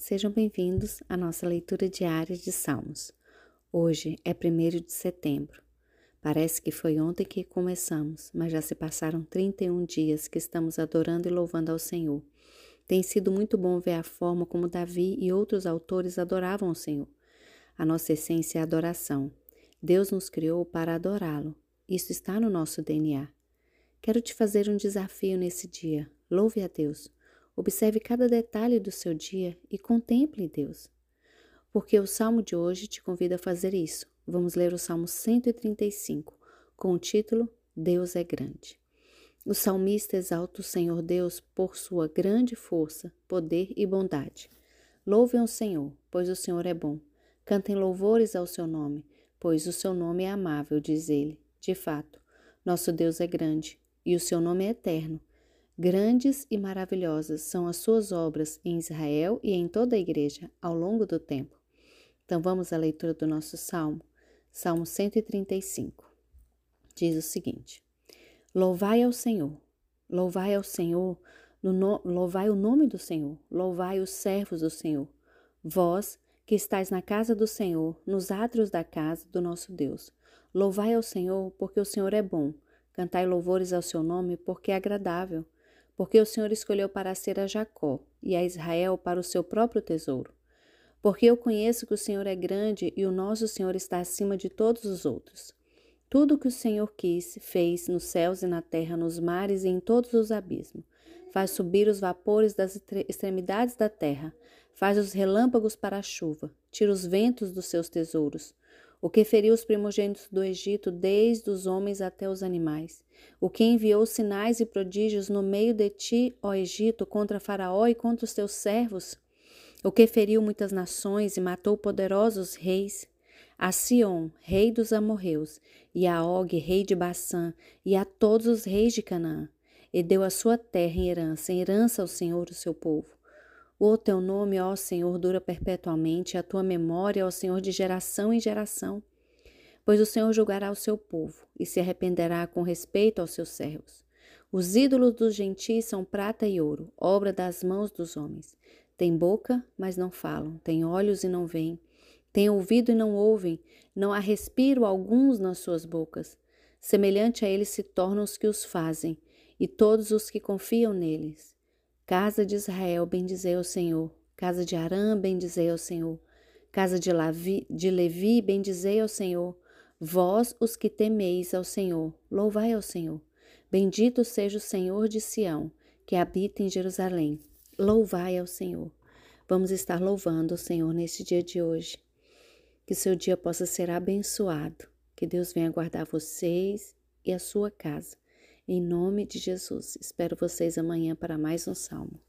Sejam bem-vindos à nossa leitura diária de Salmos. Hoje é 1 de setembro. Parece que foi ontem que começamos, mas já se passaram 31 dias que estamos adorando e louvando ao Senhor. Tem sido muito bom ver a forma como Davi e outros autores adoravam o Senhor. A nossa essência é a adoração. Deus nos criou para adorá-lo. Isso está no nosso DNA. Quero te fazer um desafio nesse dia. Louve a Deus. Observe cada detalhe do seu dia e contemple Deus. Porque o salmo de hoje te convida a fazer isso. Vamos ler o Salmo 135, com o título Deus é grande. O salmista exalta o Senhor Deus por sua grande força, poder e bondade. Louvem o Senhor, pois o Senhor é bom. Cantem louvores ao seu nome, pois o seu nome é amável, diz ele. De fato, nosso Deus é grande e o seu nome é eterno. Grandes e maravilhosas são as suas obras em Israel e em toda a igreja ao longo do tempo. Então vamos à leitura do nosso salmo, Salmo 135. Diz o seguinte: Louvai ao Senhor, louvai ao Senhor, no, louvai o nome do Senhor, louvai os servos do Senhor, vós que estais na casa do Senhor, nos átrios da casa do nosso Deus. Louvai ao Senhor, porque o Senhor é bom. Cantai louvores ao seu nome, porque é agradável porque o Senhor escolheu para ser a Jacó e a Israel para o seu próprio tesouro. Porque eu conheço que o Senhor é grande e o nosso Senhor está acima de todos os outros. Tudo o que o Senhor quis, fez nos céus e na terra, nos mares e em todos os abismos. Faz subir os vapores das extremidades da terra, faz os relâmpagos para a chuva, tira os ventos dos seus tesouros o que feriu os primogênitos do Egito, desde os homens até os animais, o que enviou sinais e prodígios no meio de ti, ó Egito, contra Faraó e contra os teus servos, o que feriu muitas nações e matou poderosos reis, a Sion, rei dos amorreus, e a Og, rei de Baçã, e a todos os reis de Canaã, e deu a sua terra em herança, em herança ao Senhor, o seu povo. O teu nome, ó Senhor, dura perpetuamente, a tua memória, ó Senhor, de geração em geração. Pois o Senhor julgará o seu povo e se arrependerá com respeito aos seus servos. Os ídolos dos gentis são prata e ouro, obra das mãos dos homens. Têm boca, mas não falam, têm olhos e não veem, têm ouvido e não ouvem, não há respiro alguns nas suas bocas. Semelhante a eles se tornam os que os fazem, e todos os que confiam neles. Casa de Israel, bendizei ao Senhor. Casa de Arã, bendizei ao Senhor. Casa de, Lavi, de Levi, bendizei ao Senhor. Vós, os que temeis ao Senhor, louvai ao Senhor. Bendito seja o Senhor de Sião, que habita em Jerusalém. Louvai ao Senhor. Vamos estar louvando o Senhor neste dia de hoje. Que seu dia possa ser abençoado. Que Deus venha guardar vocês e a sua casa. Em nome de Jesus, espero vocês amanhã para mais um salmo.